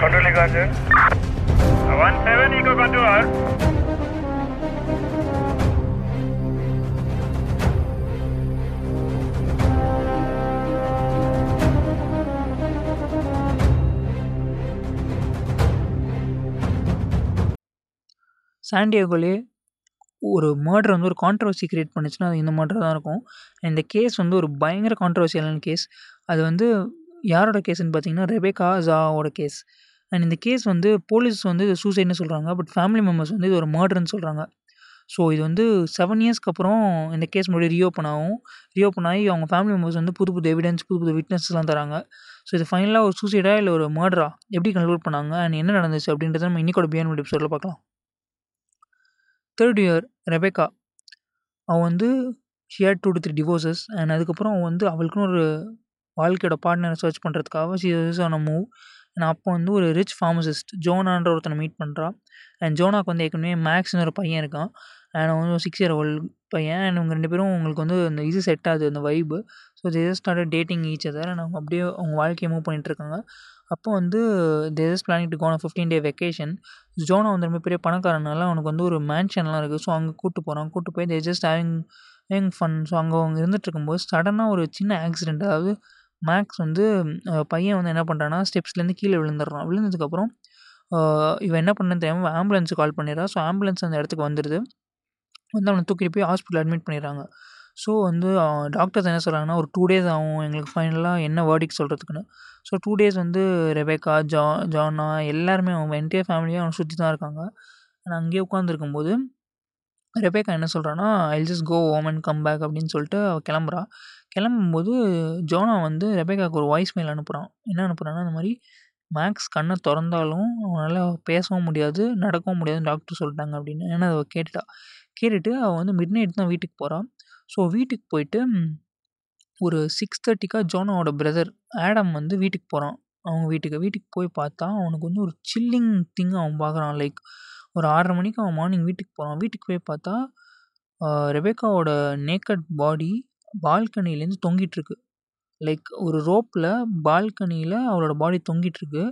Control Echo 17 Echo Control. சாண்டியாகோலே ஒரு murder வந்து ஒரு கான்ட்ரவர்சி கிரியேட் பண்ணுச்சுன்னா அது இந்த மர்டர் தான் இருக்கும். இந்த கேஸ் வந்து ஒரு பயங்கர கான்ட்ரவர்சியலான கேஸ் அது வந்து யாரோட கேஸ்ன்னு பார்த்தீங்கன்னா ரெபேகா ஜாவோட கேஸ் அண்ட் இந்த கேஸ் வந்து போலீஸ் வந்து இது சூசைட்னு சொல்கிறாங்க பட் ஃபேமிலி மெம்பர்ஸ் வந்து இது ஒரு மர்டர்னு சொல்கிறாங்க ஸோ இது வந்து செவன் இயர்ஸ்க்கு அப்புறம் இந்த கேஸ் மறுபடியும் ரீஓப்பன் ஆகும். ரீஓப்பன் ஆகி அவங்க ஃபேமிலி மெம்பர்ஸ் வந்து புது புது எவிடன்ஸ் புது புது விட்னஸ்லாம் தராங்க. ஸோ இது ஃபைனலாக ஒரு சூசைடா இல்லை ஒரு மர்டரா எப்படி கன்க்ளூட் பண்ணாங்க? அண்ட் என்ன நடந்துச்சு? அப்படின்றத நம்ம இன்றைக்கோட பியான் எபிசோடில் பார்க்கலாம். தேர்ட் இயர் ரெபேக்கா அவள் வந்து shear two to three divorces and அதுக்கப்புறம் அவள் வந்து அவளுக்குன்னு ஒரு வாழ்க்கையோட பார்ட்னரை சர்ச் பண்ணுறதுக்காக she is on a move and அப்போ வந்து ஒரு ரிச் ஃபார்மசிஸ்ட் ஜோனான்ற ஒருத்தனை மீட் பண்ணுறா அண்ட் ஜோனாக்கு வந்து ஏற்கனவே மேக்ஸ்னு ஒரு பையன் இருக்கான். அண்ட் அவன் வந்து சிக்ஸ் இயர் ஓல்டு பையன். அண்ட் இவங்க ரெண்டு பேரும் உங்களுக்கு வந்து அந்த இது செட் ஆகுது அந்த vibe so they start dating each other and அவங்க அப்படியே அவங்க வாழ்க்கையை மூவ் பண்ணிட்டு இருக்காங்க. அப்போ வந்து they're planning to go on fifteen day vacation Jonah வந்து ரொம்ப பெரிய பணக்காரனால அவனுக்கு வந்து ஒரு மேன்ஷன்லாம் இருக்குது ஸோ அங்கே கூப்பிட்டு போகிறான் கூப்பிட்டு போய் they just having having fun so அங்கே அவங்க இருந்துட்டு இருக்கும்போது சடனாக ஒரு சின்ன ஆக்சிடெண்ட் அதாவது மேக்ஸ் வந்து பையன் வந்து என்ன பண்ணுறான்னா ஸ்டெப்ஸ்லேருந்து கீழே விழுந்துடுறான். விழுந்ததுக்கப்புறம் இவன் என்ன பண்ணன்னு தெரியாமல் ஆம்புலன்ஸுக்கு கால் பண்ணிடுறான் ஸோ ஆம்புலன்ஸ் அந்த இடத்துக்கு வந்துடுது. வந்து அவனை தூக்கிட்டு போய் ஹாஸ்பிட்டல் அட்மிட் பண்ணிடுறாங்க. ஸோ வந்து டாக்டர்ஸ் என்ன சொல்கிறாங்கன்னா ஒரு டூ டேஸ் ஆகும். எங்களுக்கு ஃபைனலாக என்ன வேர்டிக் சொல்கிறதுக்குன்னு ஸோ டூ டேஸ் வந்து ரெபேக்கா ஜா ஜானா எல்லாருமே அவங்க என்டையர் ஃபேமிலியும் அவனை சுற்றி தான் இருக்காங்க. நான் அங்கேயே உட்காந்துருக்கும்போது ரெபேக்கா என்ன சொல்கிறான்னா I just go home and come back அப்படின்னு சொல்லிட்டு அவள் கிளம்புறா. கிளம்பும்போது ஜோனா வந்து ரெபேக்காவுக்கு ஒரு வாய்ஸ் மெயில் அனுப்புகிறான் என்ன அனுப்புகிறான்னா இந்த மாதிரி மேக்ஸ் கண்ணை திறந்தாலும் அவனால் பேசவும் முடியாது நடக்கவும் முடியாதுன்னு டாக்டர் சொல்லிட்டாங்க அப்படின்னு. ஏன்னா அவள் கேட்டுட்டா. கேட்டுட்டு அவள் வந்து மிட் நைட் தான் வீட்டுக்கு போகிறான் ஸோ வீட்டுக்கு போயிட்டு ஒரு சிக்ஸ் தேர்ட்டிக்காக ஜோனாவோட பிரதர் ஆடம் வந்து வீட்டுக்கு போகிறான் அவங்க வீட்டுக்கு. வீட்டுக்கு போய் பார்த்தா அவனுக்கு வந்து ஒரு சில்லிங் திங் அவன் பார்க்குறான். லைக் ஒரு ஆறரை மணிக்கு அவன் மார்னிங் வீட்டுக்கு போகிறான் வீட்டுக்கு போய் பார்த்தா ரெபேக்காவோட நேக்கட் பாடி பால்கனிலேருந்து தொங்கிட்டுருக்கு. லைக் ஒரு ரோப்பில் பால்கனியில் அவளோட பாடி தொங்கிட்டுருக்கு.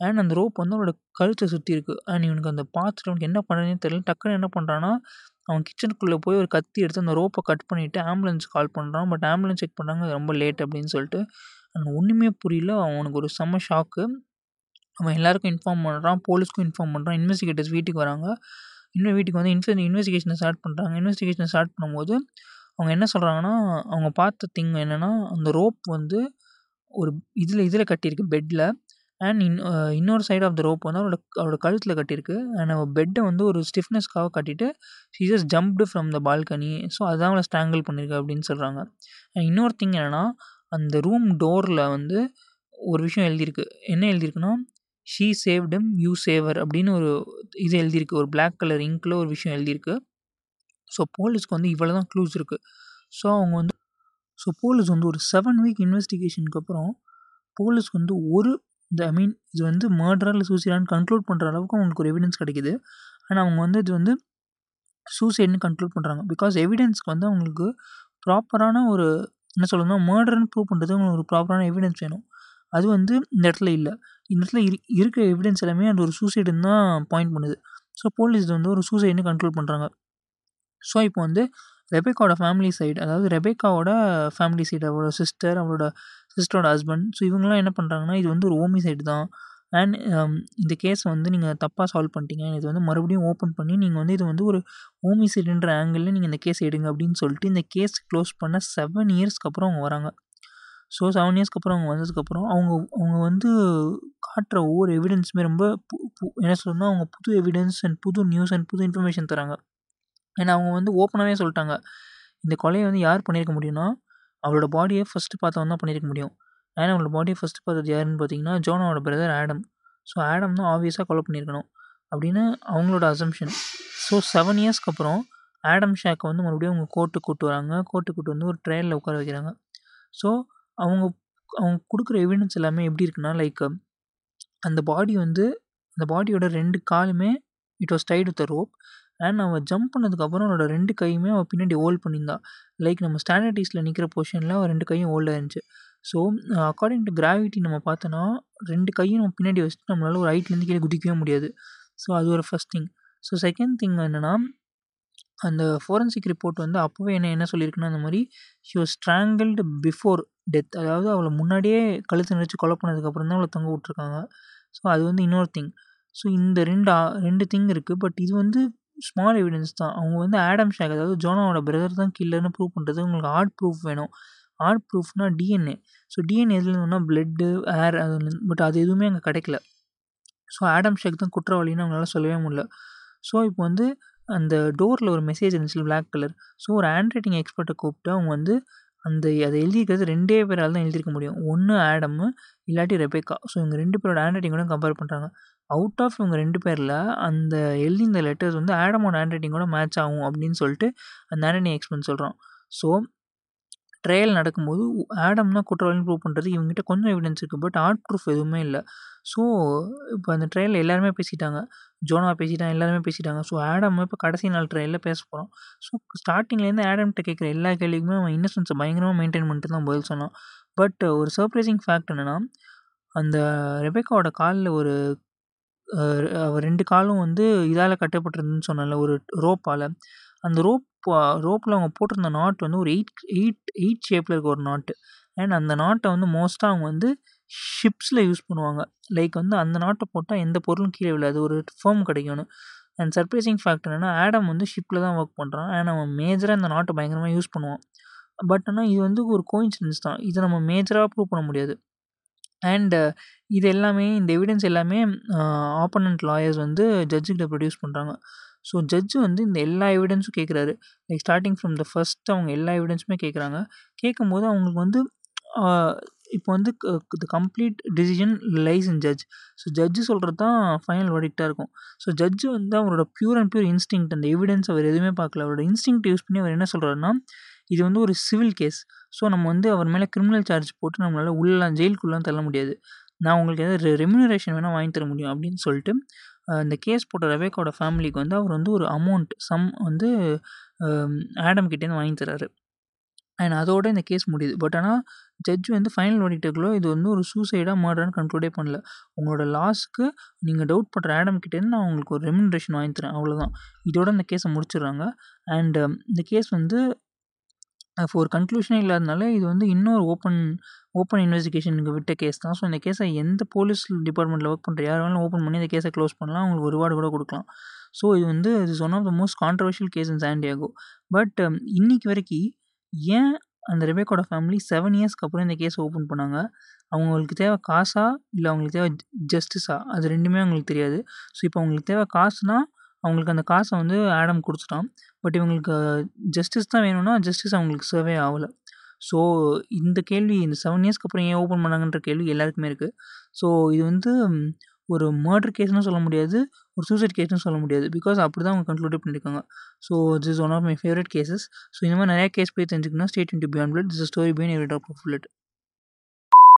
அண்ட் அந்த ரோப் வந்து அவளோட கழுத்தை சுற்றி இருக்குது அண்ட் இவனுக்கு அந்த பார்த்துட்டு அவனுக்கு என்ன பண்ணுறதுனே தெரியல. டக்குன்னு என்ன பண்ணுறான்னா அவன் கிச்சனுக்குள்ளே போய் ஒரு கத்தி எடுத்து அந்த ரோப்பை கட் பண்ணிவிட்டு ஆம்புலன்ஸ் கால் பண்ணுறான் பட் ஆம்புலன்ஸ் செக் பண்ணுறாங்க ரொம்ப லேட் அப்படின்னு சொல்லிட்டு. அவனுக்கு ஒன்றுமே புரியல. அவனுக்கு ஒரு செம்ம ஷாக்கு அவன் எல்லாருக்கும் இன்ஃபார்ம் பண்ணுறான் போலீஸ்க்கும் இன்ஃபார்ம் பண்ணுறான் இன்வெஸ்டிகேட்டர்ஸ் வீட்டுக்கு வராங்க. இன்னும் வீட்டுக்கு வந்து இன்ஃபெ இன்வெஸ்டிகேஷனை ஸ்டார்ட் பண்ணுறாங்க இன்வெஸ்டிகேஷனை ஸ்டார்ட் பண்ணும்போது அவங்க என்ன சொல்கிறாங்கன்னா அவங்க பார்த்த திங் என்னென்னா அந்த ரோப் வந்து ஒரு இதில் இதில் கட்டியிருக்கு பெட்டில் அண்ட் இன் இன்னொரு சைடு ஆஃப் த ரோப் வந்து அவரோட அவரோட கழுத்தில் கட்டியிருக்கு. அண்ட் அவள் பெட்டை வந்து ஒரு ஸ்டிஃப்னஸ்க்காக கட்டிட்டு she just jumped from the balcony so அதுதான் அவளை ஸ்ட்ராங்கிள் பண்ணியிருக்கு அப்படின்னு சொல்கிறாங்க அண்ட் இன்னொரு திங் என்னென்னா அந்த ரூம் டோரில் வந்து ஒரு விஷயம் எழுதியிருக்கு. என்ன எழுதியிருக்குன்னா ஷீ சேவ்டம் யூ சேவர் அப்படின்னு ஒரு இது எழுதியிருக்கு. ஒரு பிளாக் கலர் இங்கில் ஒரு விஷயம் எழுதியிருக்கு. ஸோ போலீஸ்க்கு வந்து இவ்வளோ தான் க்ளூஸ் இருக்குது ஸோ அவங்க வந்து ஸோ போலீஸ் வந்து ஒரு செவன் வீக் இன்வெஸ்டிகேஷனுக்கு அப்புறம் போலீஸ்க்கு வந்து ஒரு இந்த ஐ மீன் இது வந்து மர்டரா இல்லை சூசைடான்னு கன்க்ளூட் பண்ணுற அளவுக்கு அவங்களுக்கு ஒரு எவிடன்ஸ் கிடைக்குது. ஆனால் அவங்க வந்து இது வந்து சூசைடுன்னு கன்க்ளூட் பண்ணுறாங்க பிகாஸ் எவிடன்ஸ்க்கு வந்து அவங்களுக்கு ப்ராப்பரான ஒரு என்ன சொல்லணும்னா மர்டர்னு ப்ரூவ் பண்ணுறது அவங்களுக்கு ஒரு ப்ராப்பரான எவிடன்ஸ் வேணும். அது வந்து இந்த இடத்துல இல்லை. இந்த இடத்துல இரு இருக்கிற எவிடன்ஸ் எல்லாமே அது ஒரு சூசைடுன்னு தான் பாயிண்ட் பண்ணுது. ஸோ போலீஸ் வந்து ஒரு சூசைட்னு கண்ட்ரோல் பண்ணுறாங்க ஸோ இப்போ வந்து ரெபேக்காவோட ஃபேமிலி சைடு அதாவது ரெபேக்காவோட ஃபேமிலி சைடு அவரோட சிஸ்டர் அவரோட சிஸ்டரோட ஹஸ்பண்ட் ஸோ இவங்கெல்லாம் என்ன பண்ணுறாங்கன்னா இது வந்து ஒரு ஓமி சைடு தான் அண்ட் um, இந்த கேஸ் வந்து நீங்கள் தப்பாக சால்வ் பண்ணிட்டீங்க. இது வந்து மறுபடியும் ஓப்பன் பண்ணி நீங்கள் வந்து இது வந்து ஒரு ஓமி சைடுன்ற ஆங்கிளில் நீங்கள் இந்த கேஸ் எடுங்க அப்படின்னு சொல்லிட்டு இந்த கேஸ் க்ளோஸ் பண்ண செவன் இயர்ஸ்க்கு அப்புறம் அவங்க வராங்க. ஸோ செவன் இயர்ஸ்க்கு அப்புறம் அவங்க வந்ததுக்கப்புறம் அவங்க அவங்க வந்து காட்டுற ஒவ்வொரு எவிடன்ஸுமே ரொம்ப பு- பு- என்ன சொல்லணும்னா அவங்க புது எவிடன்ஸ் அண்ட் புது நியூஸ் அண்ட் புது இன்ஃபர்மேஷன் தராங்க. ஏன்னா அவங்க வந்து ஓப்பனாகவே சொல்லிட்டாங்க. இந்த கொலையை வந்து யார் பண்ணியிருக்க முடியும்னா அவளோட பாடியை ஃபஸ்ட்டு பார்த்தவன் தான் பண்ணியிருக்க முடியும். ஏன்னா அவளோட பாடியை ஃபஸ்ட்டு பார்த்தது யாருன்னு பார்த்தீங்கன்னா ஜோனாவோட பிரதர் ஆடம். ஸோ ஆடம் தான் ஆப்வியஸாக கொலை பண்ணியிருக்கணும் அப்படின்னு அவங்களோட அசம்ஷன் ஸோ செவன் இயர்ஸ்க்கு அப்புறம் ஆடம் ஷாக்கை வந்து மறுபடியும் அவங்க கோர்ட்டு கூட்டு வராங்க. கோர்ட்டு கூட்டு வந்து ஒரு ட்ரையலில் உட்கார வைக்கிறாங்க. ஸோ அவங்க அவங்க கொடுக்குற எவிடன்ஸ் எல்லாமே எப்படி இருக்குன்னா லைக் அந்த பாடி வந்து அந்த பாடியோட ரெண்டு காலுமே it was tied with rope and அவள் ஜம்ப் பண்ணதுக்கப்புறம் அவனோட ரெண்டு கையுமே அவள் பின்னாடி ஹோல்ட் பண்ணியிருந்தான் லைக் நம்ம ஸ்டாண்டர்டீஸில் நிற்கிற பொசிஷனில் அவள் ரெண்டு கையும் ஹோல்டாக இருந்துச்சு ஸோ அக்கார்டிங் டு கிராவிட்டி நம்ம பார்த்தோன்னா ரெண்டு கையும் நம்ம பின்னாடி வச்சுட்டு நம்மளால் ஒரு ஹைட்லேருந்து கீழே குதிக்கவே முடியாது. ஸோ அது ஒரு first thing so second thing என்னென்னா அந்த ஃபோரன்சிக் ரிப்போர்ட் வந்து அப்போவே என்ன என்ன சொல்லியிருக்குன்னா அந்த மாதிரி she was strangled before death அதாவது அவளை முன்னாடியே கழுத்து நினச்சி கொலை பண்ணதுக்கப்புறம் தான் அவளை தொங்க விட்ருக்காங்க ஸோ அது வந்து இன்னொரு திங் ஸோ இந்த ரெண்டு ரெண்டு திங் இருக்குது பட் இது வந்து ஸ்மால் எவிடன்ஸ் தான். அவங்க வந்து ஆடம் ஷேக் அதாவது ஜோனாவோட பிரதர் தான் கில்லர்னு ப்ரூவ் பண்ணுறது உங்களுக்கு ஆர்ட் ப்ரூஃப் வேணும். ஆர்ட் ப்ரூஃப்னா டிஎன்ஏ ஸோ டிஎன்ஏ எதுலேருந்துனா பிளட்டு ஏர் அது பட் அது எதுவுமே அங்கே கிடைக்கல. ஸோ ஆடம் ஷேக் தான் குற்றவாளின்னு அவங்களால சொல்லவே முடியல. ஸோ இப்போ வந்து அந்த டோரில் ஒரு மெசேஜ் இருந்துச்சு பிளாக் கலர் ஸோ ஒரு ஹேண்ட் ரைட்டிங் எக்ஸ்பர்ட்டை கூப்பிட்டு அவங்க வந்து அந்த அதை எழுதியிருக்கிறது ரெண்டே பேரால் தான் எழுதியிருக்க முடியும். ஒன்று ஆடமு இல்லாட்டி ரெபேக்கா ஸோ இவங்க ரெண்டு பேரோட ஹேண்ட் ரைட்டிங் கூட கம்பேர் பண்ணுறாங்க அவுட் ஆஃப் இவங்க ரெண்டு பேரில் அந்த எழுதி இந்த லெட்டர்ஸ் வந்து ஆடமோட ஹேண்ட் ரைட்டிங் கூட மேட்ச் ஆகும் அப்படின்னு சொல்லிட்டு அந்த ஹேண்ட் ரைட்டிங் எக்ஸ்பர்ட் சொல்கிறான் ஸோ ட்ரையல் நடக்கும்போது ஆடம் தான் குற்றவாளின்னு ப்ரூவ் பண்ணுறது இவங்ககிட்ட கொஞ்சம் எவிடன்ஸ் இருக்குது பட் ஆர்ட் ப்ரூஃப் எதுவுமே இல்லை. ஸோ இப்போ அந்த ட்ரெயினில் எல்லாருமே பேசிட்டாங்க. ஜோனா பேசிட்டாங்க எல்லாருமே பேசிட்டாங்க. ஸோ ஆடம் இப்போ கடைசி நாள் ட்ரெயினில் பேச போகிறோம் ஸோ ஸ்டார்டிங்லேருந்து ஆடம்கிட்ட கேட்குற எல்லா கேள்விக்குமே அவன் இன்னசென்ஸை பயங்கரமாக மெயின்டைன் பண்ணிட்டு தான் பதில் சொன்னான். பட் ஒரு சர்ப்ரைசிங் ஃபேக்ட் என்னென்னா அந்த ரெபேக்காவோட காலில் ஒரு ரெண்டு காலும் வந்து இதால் கட்டப்பட்டிருந்துன்னு சொன்னால ஒரு ரோப்பால். அந்த ரோப் ரோப்பில் அவங்க போட்டிருந்த நாட் வந்து ஒரு எயிட் எயிட் எயிட் ஷேப்பில் இருக்க ஒரு நாட்டு அண்ட் அந்த நாட்டை வந்து மோஸ்ட்டாக அவங்க வந்து ஷிப்ஸில் யூஸ் பண்ணுவாங்க. லைக் வந்து அந்த நாட்டை போட்டால் எந்த பொருளும் கீழே விழாது. ஒரு ஃபேம் கிடைக்கணும். அண்ட் சர்ப்ரைசிங் ஃபேக்ட் என்னென்னா ஆடம் வந்து ஷிப்பில் தான் ஒர்க் பண்ணுறான் அண்ட் அவன் மேஜராக இந்த நாட்டை பயங்கரமாக யூஸ் பண்ணுவான். பட் ஆனால் இது வந்து ஒரு கோயின்சிடன்ஸ் தான். இதை நம்ம மேஜராக ப்ரூவ் பண்ண முடியாது. அண்டு இது எல்லாமே இந்த எவிடன்ஸ் எல்லாமே ஆப்போனண்ட் லாயர்ஸ் வந்து ஜட்ஜுக்கிட்ட ப்ரொடியூஸ் பண்ணுறாங்க ஸோ ஜட்ஜு வந்து இந்த எல்லா எவிடன்ஸும் கேட்குறாரு like starting from the first அவங்க எல்லா எவிடன்ஸுமே கேட்குறாங்க கேட்கும்போது அவங்களுக்கு வந்து இப்போ வந்து the complete decision lies in judge so judge சொல்கிறது தான் ஃபைனல் வடிக்டாக இருக்கும். ஸோ ஜட்ஜு வந்து அவரோட பியூர் அண்ட் பியூர் இன்ஸ்டிங் அந்த எவிடன்ஸ் அவர் எதுவுமே பார்க்கல. அவரோட இன்ஸ்டிங் யூஸ் பண்ணி அவர் என்ன சொல்கிறாருன்னா இது வந்து ஒரு சிவில் கேஸ் ஸோ நம்ம வந்து அவர் மேலே கிரிமினல் சார்ஜ் போட்டு நம்மளால் உள்ளலாம் ஜெயிலுக்குள்ளலாம் தள்ள முடியாது. நான் உங்களுக்கு எதாவது ரெம்யூனரேஷன் வேணால் வாங்கி தர முடியும் அப்படின்னு சொல்லிட்டு இந்த கேஸ் போட்ட ரவேக்காவோட ஃபேமிலிக்கு வந்து அவர் வந்து ஒரு அமௌண்ட் சம் வந்து ஆடம் கிட்டேருந்து வாங்கி தராரு. அண்ட் அதோட இந்த கேஸ் முடியுது. பட் ஆனால் ஜட்ஜ் வந்து ஃபைனல் வடிக்டக்குள்ளோ இது வந்து ஒரு சூசைடாக மர்டர்னு கன்க்ளூடே பண்ணல. உங்களோட லாஸ்க்கு நீங்கள் டவுட் பண்ணுற ஆடம் கிட்டேருந்து நான் உங்களுக்கு ஒரு ரெமினரேஷன் வாங்கி தரேன். அவ்வளோதான் இதோட இந்த கேஸை முடிச்சிடுறாங்க. அண்ட் இந்த கேஸ் வந்து ஒரு கன்க்ளூஷனே இல்லாதனால இது வந்து இன்னொரு ஓப்பன் ஓப்பன் இன்வெஸ்டிகேஷனுக்கு விட்ட கேஸ் தான். ஸோ இந்த கேஸை எந்த போலீஸ் டிபார்ட்மெண்ட்டில் ஒர்க் பண்ணுற யார் வேணாலும் ஓப்பன் பண்ணி இந்த கேஸை க்ளோஸ் பண்ணலாம். அவங்களுக்கு ஒரு ரிவார்டு கூட கொடுக்கலாம். ஸோ இது வந்து is one of the most controversial case in Santiago but இன்னைக்கு வரைக்கும் ஏன் அந்த ரெபேக்கோட ஃபேமிலி செவன் இயர்ஸ்க்கு அப்புறம் இந்த கேஸ் ஓப்பன் பண்ணாங்க? அவங்களுக்கு தேவை காசா? இல்லை அவங்களுக்கு தேவை ஜஸ்டிஸா அது ரெண்டுமே அவங்களுக்கு தெரியாது. ஸோ இப்போ அவங்களுக்கு தேவை காசுனா அவங்களுக்கு அந்த காசை வந்து ஆடம் கொடுத்துட்டான். பட் இவங்களுக்கு ஜஸ்டிஸ் தான் வேணும்னா ஜஸ்டிஸ் அவங்களுக்கு சர்வே ஆகலை. ஸோ இந்த கேள்வி இந்த செவன் இயர்ஸ்க்கு அப்புறம் ஏன் ஓப்பன் பண்ணாங்கன்ற கேள்வி எல்லாருக்குமே இருக்குது ஸோ இது வந்து ஒரு மர்டர் கேஸ்னு சொல்ல முடியாது ஒரு சூசைட் கேஸ்னு சொல்ல முடியாது. பிகாஸ் அப்படி தான் அவங்க கன்க்ளூட் பண்ணியிருக்காங்க. So this is one of my favourite cases so இந்த மாதிரி நிறையா கேஸ் போய் தெரிஞ்சுக்கணும் state into beyond blood this story been every top of bullet